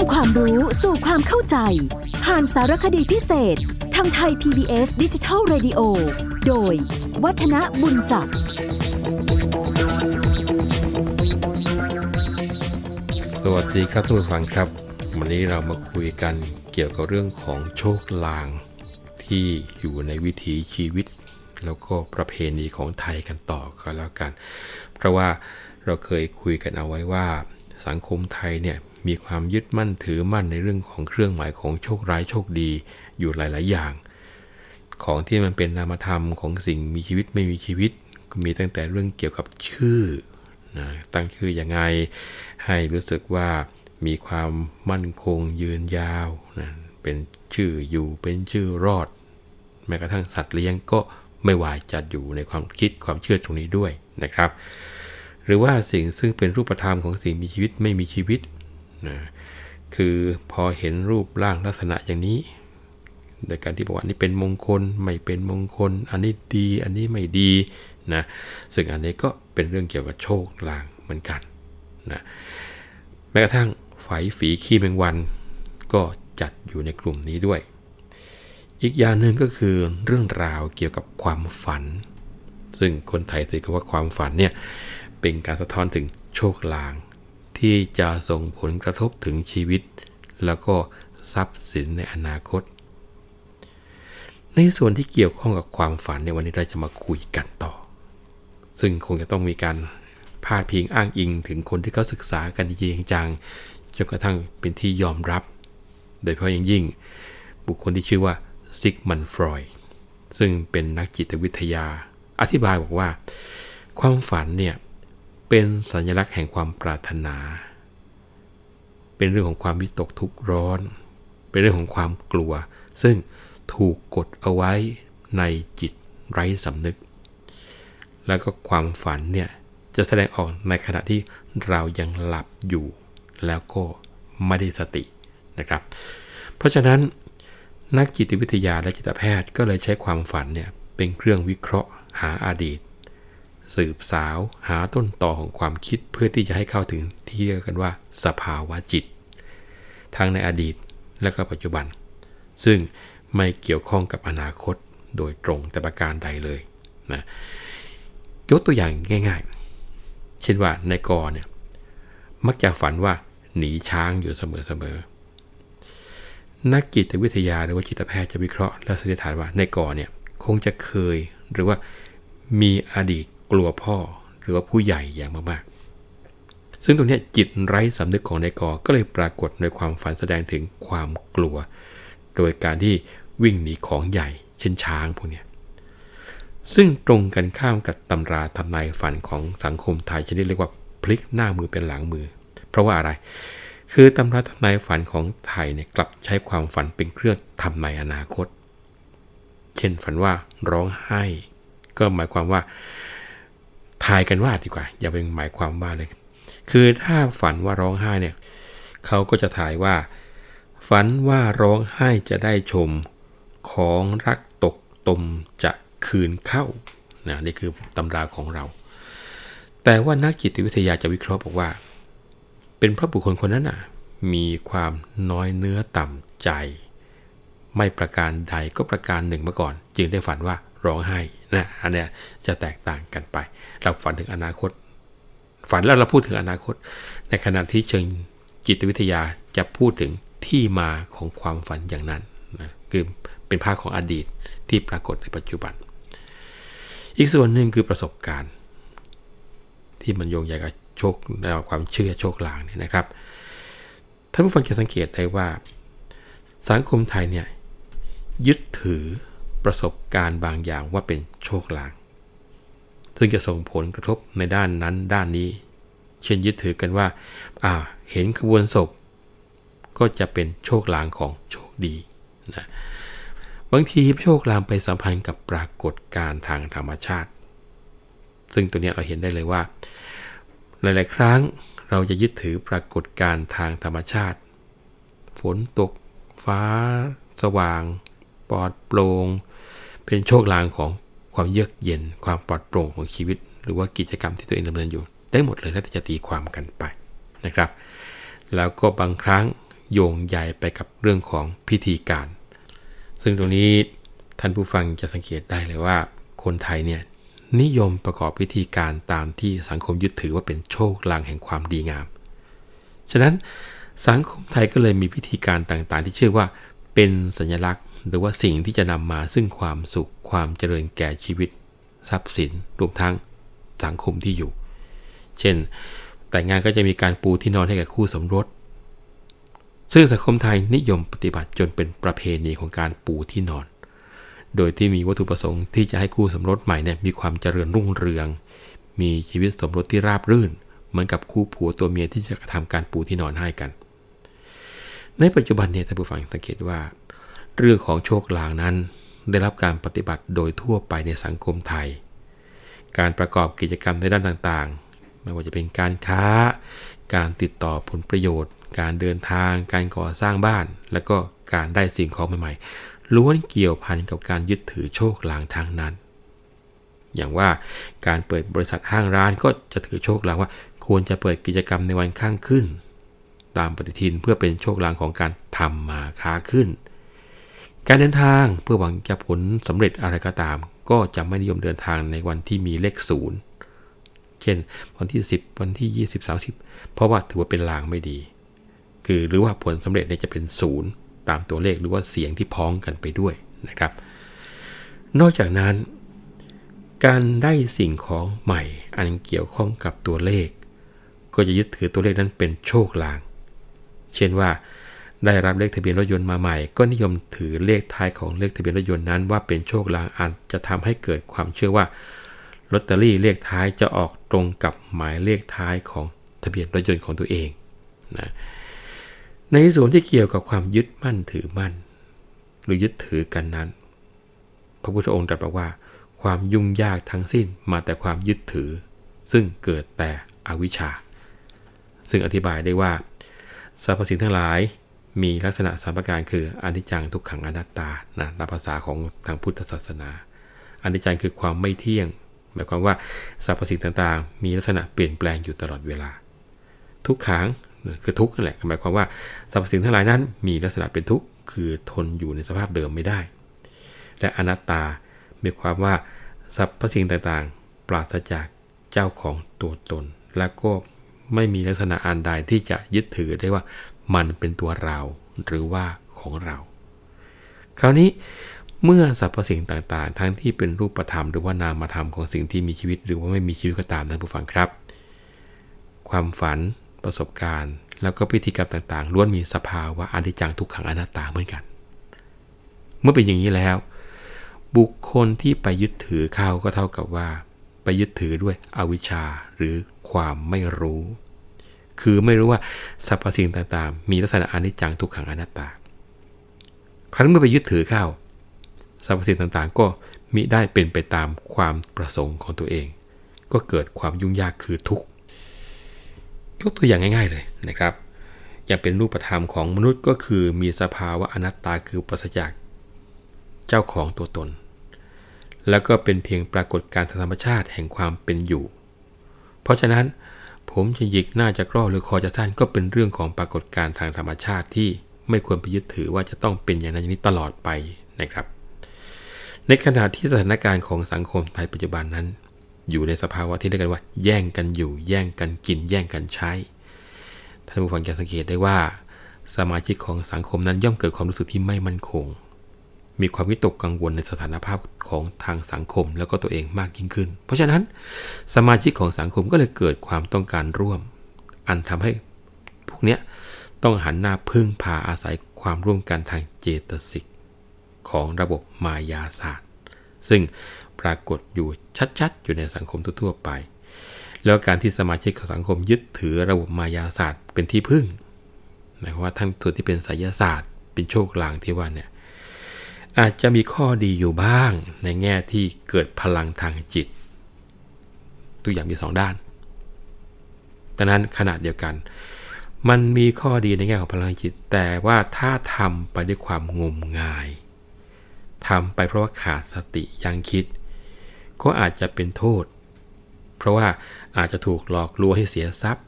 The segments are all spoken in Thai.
ำความรู้สู่ความเข้าใจ ผ่านสารคดีพิเศษ ทางไทย PBS ดิจิทัล Radio โดย วัฒนบุญจับ สวัสดีครับท่านผู้ฟังครับ วันนี้เรามาคุยกันเกี่ยวกับเรื่องของโชคลาง ที่อยู่ในวิถีชีวิต แล้วก็ประเพณีของไทยกันต่อก็แล้วกัน เพราะว่าเราเคยคุยกันเอาไว้ว่าสังคมไทยเนี่ย มีความยึดมั่นถือมั่นในเรื่องของเครื่องหมายของโชคร้ายโชคดีอยู่หลาย ๆ อย่าง ของที่มันเป็นนามธรรมของสิ่งมีชีวิตไม่มีชีวิตก็มีตั้งแต่เรื่องเกี่ยวกับชื่อนะตั้งชื่อยังไง ให้รู้สึกว่ามีความมั่นคงยืนยาวนะเป็นชื่ออยู่เป็นชื่อรอด แม้กระทั่งสัตว์เลี้ยงก็ไม่วายจะอยู่ในความคิดความเชื่อตรงนี้ด้วยนะครับ หรือว่าสิ่งซึ่งเป็นรูปธรรมของสิ่งมีชีวิตไม่มีชีวิต นะคือพอเห็นรูปร่างลักษณะอย่างนี้โดยการที่บอกว่านี่เป็นมงคลไม่เป็นมงคล อันนี้ดีอันนี้ไม่ดีนะซึ่งอันนี้ก็เป็นเรื่องเกี่ยวกับโชคลางเหมือนกันนะแม้กระทั่งไฝฝีขี้แมงวัน ก็จัดอยู่ในกลุ่มนี้ด้วย อีกอย่างหนึ่งก็คือเรื่องราวเกี่ยวกับความฝัน ซึ่งคนไทยถือว่าความฝันเนี่ยเป็นการสะท้อนถึงโชคลาง ที่จะส่งผลกระทบถึงชีวิต แล้วก็ทรัพย์สินในอนาคต ในส่วนที่เกี่ยวข้องกับความฝันในวันนี้เราจะมาคุยกันต่อ ซึ่งคงจะต้องมีการพาดพิงอ้างอิงถึงคนที่เขาศึกษากันจริงจังจนกระทั่งเป็นที่ยอมรับ โดยเฉพาะอย่างยิ่ง บุคคลที่ชื่อว่าซิกมันฟรอยซึ่งเป็นนักจิตวิทยา อธิบายบอกว่า ความฝันเนี่ย เป็นสัญลักษณ์แห่งความปรารถนา เป็นเรื่องของความวิตกทุกข์ร้อน เป็นเรื่องของความกลัว ซึ่งถูกกดเอาไว้ในจิตไร้สำนึก แล้วก็ความฝันเนี่ยจะแสดงออกในขณะที่เรายังหลับอยู่ แล้วก็ไม่ได้สตินะครับ เพราะฉะนั้นนักจิตวิทยาและจิตแพทย์ก็เลยใช้ความฝันเนี่ยเป็นเครื่องวิเคราะห์หาอาดีต สืบสาวหาต้นต่อของความคิดเพื่อที่จะให้เข้าถึงที่เรียกกันว่า สภาวะจิต ทั้งในอดีตและก็ปัจจุบัน ซึ่งไม่เกี่ยวข้องกับอนาคตโดยตรงแต่ประการใดเลยนะยกตัวอย่างง่ายๆ เช่นว่าในกอเนี่ยมักจะฝันว่าหนีช้างอยู่เสมอๆ นักจิตวิทยาหรือว่าจิตแพทย์จะวิเคราะห์และสันนิษฐานว่าในกอเนี่ยคงจะเคยหรือว่ามีอดีต กลัวพ่อหรือว่าผู้ใหญ่อย่างมากๆ ซึ่งตรงนี้จิตไร้สำนึกของนายกก็เลยปรากฏในความฝันแสดงถึงความกลัว โดยการที่วิ่งหนีของใหญ่ เช่นช้างพวกนี้ซึ่งตรงกันข้ามกับตำราทำนายฝันของสังคมไทยชนิดเรียกว่าพลิกหน้ามือเป็นหลังมือ เพราะว่าอะไร คือตำราทำนายฝันของไทยเนี่ยกลับใช้ความฝันเป็นเครื่องทำนายอนาคต เช่นฝันว่าร้องไห้ ก็หมายความว่า ทายกันว่าดีกว่า อย่าเป็นหมายความว่าเลย คือถ้าฝันว่าร้องไห้เนี่ยเขาก็จะถ่ายว่า ฝันว่าร้องไห้จะได้ชมของรักตกตมจะคืนเข้านะนี่คือตำราของเรา แต่ว่านักจิตวิทยาจะวิเคราะห์บอกว่า เป็นเพราะบุคคลคนนั้นอะมีความน้อยเนื้อต่ำใจ ไม่ประการใดก็ประการหนึ่งมาก่อน จึงได้ฝันว่า ร้องไห้นะอันเนี้ยจะแตกต่างกันไป เราฝันถึงอนาคต ฝันแล้วเราพูดถึงอนาคต ในขณะที่เชิงจิตวิทยาจะพูดถึงที่มาของความฝันอย่างนั้นนะคือเป็นภาพของอดีตที่ปรากฏในปัจจุบัน อีกส่วนหนึ่งคือประสบการณ์ ที่มันโยงใยกับโชคแนความเชื่อโชคลางเนี่ยนะครับท่านผู้ฟังจะสังเกตได้ว่า สังคมไทยเนี่ยยึดถือ ประสบการณ์บางอย่างว่าเป็นโชคลาง ซึ่งจะส่งผลกระทบในด้านนั้นด้านนี้ เช่นยึดถือกันว่า อ่า เห็นขบวนศพ ก็จะเป็นโชคลางของโชคดีนะบางทีโชคลางไปสัมพันธ์กับปรากฏการณ์ทางธรรมชาติ ซึ่งตัวนี้เราเห็นได้เลยว่า หลาย ๆ ครั้งเราจะยึดถือปรากฏการณ์ทางธรรมชาติ ฝนตก ฟ้า สว่าง ปลอดโปร่งเป็นโชคลางของความเยือกเย็น ความปลอดโปร่งของชีวิต หรือว่ากิจกรรมที่ตัวเองดำเนินอยู่ ได้หมดเลยแล้วแต่จะตีความกันไปนะครับ แล้วก็บางครั้งโยงใยไปกับเรื่องของพิธีการ ซึ่งตรงนี้ท่านผู้ฟังจะสังเกตได้เลยว่า คนไทยเนี่ยนิยมประกอบพิธีการตามที่สังคมยึดถือว่าเป็นโชคลางแห่งความดีงาม ฉะนั้นสังคมไทยก็เลยมีพิธีการต่างๆ ที่เชื่อว่าเป็นสัญลักษณ์ หรือว่าสิ่งที่จะนำมาซึ่งความสุขความเจริญแก่ชีวิต ทรัพย์สินรวมทั้งสังคมที่อยู่ เช่น แต่งงานก็จะมีการปูที่นอนให้กับคู่สมรส ซึ่งสังคมไทยนิยมปฏิบัติจนเป็นประเพณีของการปูที่นอน โดยที่มีวัตถุประสงค์ที่จะให้คู่สมรสใหม่เนี่ยมีความเจริญรุ่งเรือง มีชีวิตสมรสที่ราบรื่น เหมือนกับคู่ผัวตัวเมียที่จะกระทำการปูที่นอนให้กัน ในปัจจุบันเนี่ยท่านผู้ฟังสังเกตว่า เรื่องของโชคลางนั้น ได้รับการปฏิบัติโดยทั่วไปในสังคมไทย การประกอบกิจกรรมในด้านต่างๆ ไม่ว่าจะเป็นการค้า การติดต่อผลประโยชน์ การเดินทาง การก่อสร้างบ้าน และก็การได้สิ่งของใหม่ๆ ล้วนเกี่ยวพันกับการยึดถือโชคลางทางนั้น อย่างว่าการเปิดบริษัทห้างร้านก็จะถือโชคลางว่า ควรจะเปิดกิจกรรมในวันข้างขึ้น ตามปฏิทินเพื่อเป็นโชคลางของการทำมาค้าขึ้น การเดินทางเพื่อหวังจะผลสำเร็จอะไรก็ตาม ก็จะไม่นิยมเดินทางในวันที่มีเลขศูนย์เช่น วันที่ 10 วันที่ 20 30 เพราะว่าถือว่าเป็นลางไม่ดี คือหรือว่าผลสำเร็จเนี่ยจะเป็นศูนย์ตามตัวเลขหรือว่าเสียงที่พ้องกันไปด้วยนะครับ นอกจากนั้น การได้สิ่งของใหม่อันเกี่ยวข้องกับตัวเลข ก็จะยึดถือตัวเลขนั้นเป็นโชคลาง เช่นว่า ได้รับเลขทะเบียนรถยนต์มาใหม่ ก็นิยมถือเลขท้ายของเลขทะเบียนรถยนต์นั้นว่าเป็นโชคลางอันจะทำให้เกิดความเชื่อว่าลอตเตอรี่เลขท้ายจะออกตรงกับหมายเลขท้ายของทะเบียนรถยนต์ของตัวเองนะในส่วนที่เกี่ยวกับความยึดมั่นถือมั่น หรือยึดถือกันนั้น พระพุทธองค์ตรัสบอกว่า ความยุ่งยากทั้งสิ้นมาแต่ความยึดถือ ซึ่งเกิดแต่อวิชชา ซึ่งอธิบายได้ว่าสรรพสิ่งทั้งหลาย มีลักษณะสามประการคืออนิจจังทุกขังอนัตตานะในภาษาของทางพุทธศาสนาอนิจจังคือความไม่เที่ยง หมายความว่าสรรพสิ่งต่างๆ มีลักษณะเปลี่ยนแปลงอยู่ตลอดเวลา ทุกขังคือทุกนั่นแหละหมายความว่าสรรพสิ่งทั้งหลายนั้นมีลักษณะเป็นทุกข์คือทนอยู่ในสภาพเดิมไม่ได้ และอนัตตาหมายความว่าสรรพสิ่งต่างๆ ปราศจากเจ้าของตัวตน และก็ไม่มีลักษณะอันใดที่จะยึดถือได้ว่า มันเป็นตัวเราหรือว่าของเรา คราวนี้เมื่อสรรพสิ่งต่างๆ ทั้งที่เป็นรูปธรรมหรือว่านามธรรมของสิ่งที่มีชีวิต หรือว่าไม่มีชีวิตก็ตามท่านผู้ฟังครับ ความฝันประสบการณ์ แล้วก็พิธีกรรมต่างๆล้วนมีสภาวะอนิจจังทุกขังอนัตตาเหมือนกัน เมื่อเป็นอย่างนี้แล้ว บุคคลที่ไปยึดถือเข้าก็เท่ากับว่า ไปยึดถือด้วยอวิชชาหรือความไม่รู้ คือไม่รู้ว่าสรรพสิ่งต่างๆ มีลักษณะอนิจจังทุกขังอนัตตา ครั้นเมื่อไปยึดถือเข้าสรรพสิ่งต่างๆ ก็มิได้เป็นไปตามความประสงค์ของตัวเอง ก็เกิดความยุ่งยากคือทุกข์ยกตัวอย่างง่าย ๆเลยนะครับ อย่างเป็นรูปธรรมของมนุษย์ก็คือมีสภาวะอนัตตาคือปราศจากเจ้าของตัวตน แล้วก็เป็นเพียงปรากฏการธรรมชาติแห่งความเป็นอยู่ เพราะฉะนั้น ผมจะหยิกหน้าจะกรอหรือคอจะสั้นก็เป็นเรื่องของปรากฏการณ์ทางธรรมชาติที่ไม่ควรไปยึดถือว่าจะต้องเป็นอย่างนั้นอย่างนี้ตลอดไปนะครับ ในขณะที่สถานการณ์ของสังคมไทยปัจจุบันนั้น อยู่ในสภาวะที่เรียกกันว่า แย่งกันอยู่ แย่งกันกิน แย่งกันใช้ท่านผู้ฟังจะสังเกตได้ว่า สมาชิกของสังคมนั้นย่อมเกิดความรู้สึกที่ไม่มั่นคง มีความวิตกกังวลในสถานภาพของทางสังคมแล้วก็ตัวเองมากยิ่งขึ้น เพราะฉะนั้นสมาชิกของสังคมก็เลยเกิดความต้องการร่วม อันทำให้พวกเนี้ยต้องหันหน้าพึ่งพาอาศัยความร่วมกันทางเจตสิกของระบบมายาศาสตร์ ซึ่งปรากฏอยู่ชัดๆ อยู่ในสังคมทั่วๆไป แล้วการที่สมาชิกของสังคมยึดถือระบบมายาศาสตร์เป็นที่พึ่งหมายความว่าทั้งตัวที่เป็นไสยศาสตร์ เป็นโชคลางที่ว่าเนี่ย อาจจะมีข้อดีอยู่บ้าง ในแง่ที่เกิดพลังทางจิต ตัวอย่างมีสองด้านดังนั้นขนาดเดียวกัน มันมีข้อดีในแง่ของพลังจิต แต่ว่าถ้าทำไปด้วยความงมงายทำไปเพราะว่าขาดสติยังคิด ก็อาจจะเป็นโทษ เพราะว่าอาจจะถูกหลอกลวงให้เสียทรัพย์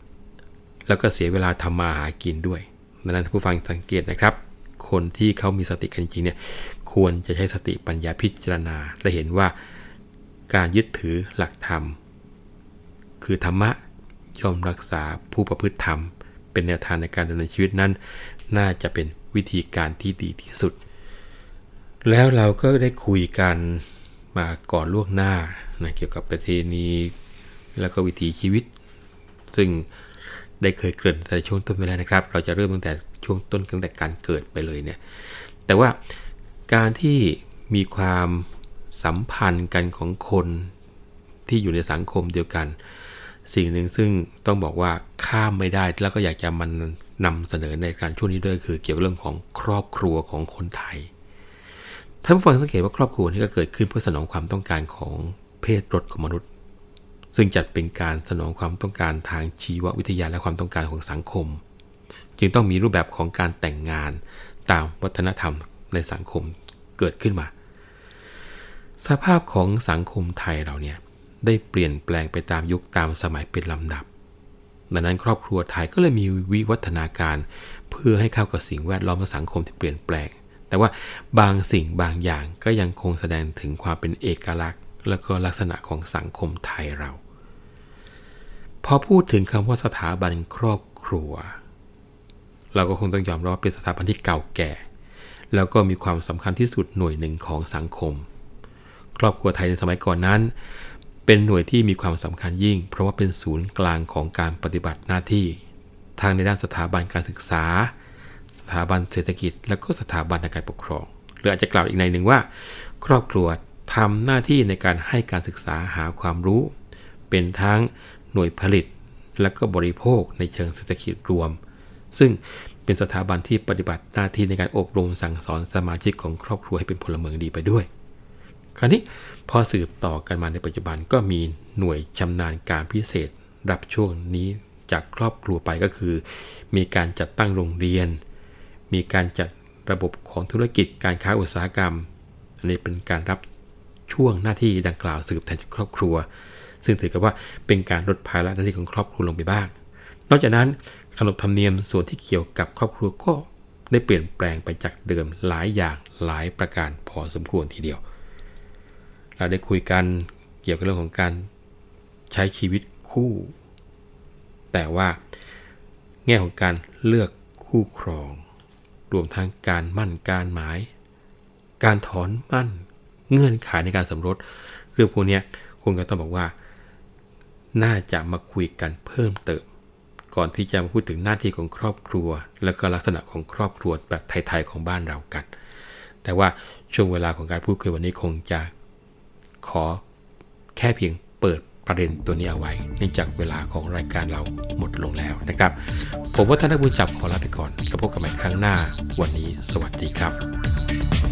แล้วก็เสียเวลาทำมาหากินด้วยดังนั้นผู้ฟังสังเกตนะครับ คนที่เขามีสติกันจริงเนี่ยควรจะใช้สติปัญญาพิจารณา และเห็นว่าการยึดถือหลักธรรม คือธรรมะยอมรักษาผู้ประพฤติธรรม เป็นแนวทางในการดำเนินชีวิตนั้น น่าจะเป็นวิธีการที่ดีที่สุด แล้วเราก็ได้คุยกันมาก่อนล่วงหน้านะเกี่ยวกับประเพณีแล้วก็วิถีชีวิต ซึ่ง ได้เคยเกริ่นแต่ช่วงต้นไปแล้วนะครับ เราจะเริ่มตั้งแต่ช่วงต้นตั้งแต่การเกิดไปเลยเนี่ย แต่ว่าการที่มีความสัมพันธ์กันของคนที่อยู่ในสังคมเดียวกัน สิ่งหนึ่งซึ่งต้องบอกว่าข้ามไม่ได้แล้วก็อยากจะมันนำเสนอในการช่วงนี้ด้วยคือ เกี่ยวกับเรื่องของครอบครัวของคนไทยท่านผู้ฟังสังเกตว่าครอบครัวนี้ก็เกิดขึ้นเพื่อสนองความต้องการของเพศรถของมนุษย์ ซึ่งจัดเป็นการสนองความต้องการทางชีววิทยาและความต้องการของสังคม จึงต้องมีรูปแบบของการแต่งงานตามวัฒนธรรมในสังคมเกิดขึ้นมา สภาพของสังคมไทยเราเนี่ยได้เปลี่ยนแปลงไปตามยุคตามสมัยเป็นลำดับ ดังนั้นครอบครัวไทยก็เลยมีวิวัฒนาการ เพื่อให้เข้ากับสิ่งแวดล้อมและสังคมที่เปลี่ยนแปลง แต่ว่าบางสิ่งบางอย่างก็ยังคงแสดงถึงความเป็นเอกลักษณ์ และก็ลักษณะของสังคมไทยเรา พอพูดถึงคำว่าสถาบันครอบครัว เราก็คงต้องยอมรับว่าเป็นสถาบันที่เก่าแก่ แล้วก็มีความสำคัญที่สุดหน่วยหนึ่งของสังคม ครอบครัวไทยในสมัยก่อนนั้น เป็นหน่วยที่มีความสำคัญยิ่ง เพราะว่าเป็นศูนย์กลางของการปฏิบัติหน้าที่ ทางในด้านสถาบันการศึกษา สถาบันเศรษฐกิจ และก็สถาบันการปกครองหรืออาจจะกล่าวอีกในหนึ่งว่า ครอบครัว ทำหน้าที่ในการให้การศึกษาหาความรู้ เป็นทั้งหน่วยผลิตและก็บริโภคในเชิงเศรษฐกิจรวม ซึ่งเป็นสถาบันที่ปฏิบัติหน้าที่ในการอบรมสั่งสอนสมาชิกของครอบครัวให้เป็นพลเมืองดีไปด้วย คราวนี้พอสืบต่อกันมาในปัจจุบันก็มีหน่วยชำนาญการพิเศษ รับช่วงนี้จากครอบครัวไปก็คือ มีการจัดตั้งโรงเรียน มีการจัดระบบของธุรกิจการค้าอุตสาหกรรมอันนี้เป็นการรับ ช่วงหน้าที่ดังกล่าวสืบแทนจากครอบครัว ซึ่งถือกับว่าเป็นการลดภาระหน้าที่ของครอบครัวลงไปบ้าง นอกจากนั้นขนบธรรมเนียมส่วนที่เกี่ยวกับครอบครัวก็ได้เปลี่ยนแปลงไปจากเดิมหลายอย่างหลายประการพอสมควรทีเดียว เราได้คุยกันเกี่ยวกับเรื่องของการใช้ชีวิตคู่ แต่ว่าแง่ของการเลือกคู่ครอง รวมทั้งการมั่นการหมาย การถอนมั่น เงื่อนไขในการสมรสเรื่องพวกนี้คงจะต้องบอกว่า น่าจะมาคุยกันเพิ่มเติม ก่อนที่จะมาพูดถึงหน้าที่ของครอบครัว และก็ลักษณะของครอบครัวแบบไทยๆของบ้านเรากัน แต่ว่าช่วงเวลาของการพูดคุยวันนี้คงจะขอแค่เพียงเปิดประเด็นตัวนี้เอาไว้ เนื่องจากเวลาของรายการเราหมดลงแล้วนะครับ ผมว่าท่านนักบุญจับขอลาไปก่อน แล้วพบกันใหม่ครั้งหน้า วันนี้ สวัสดีครับ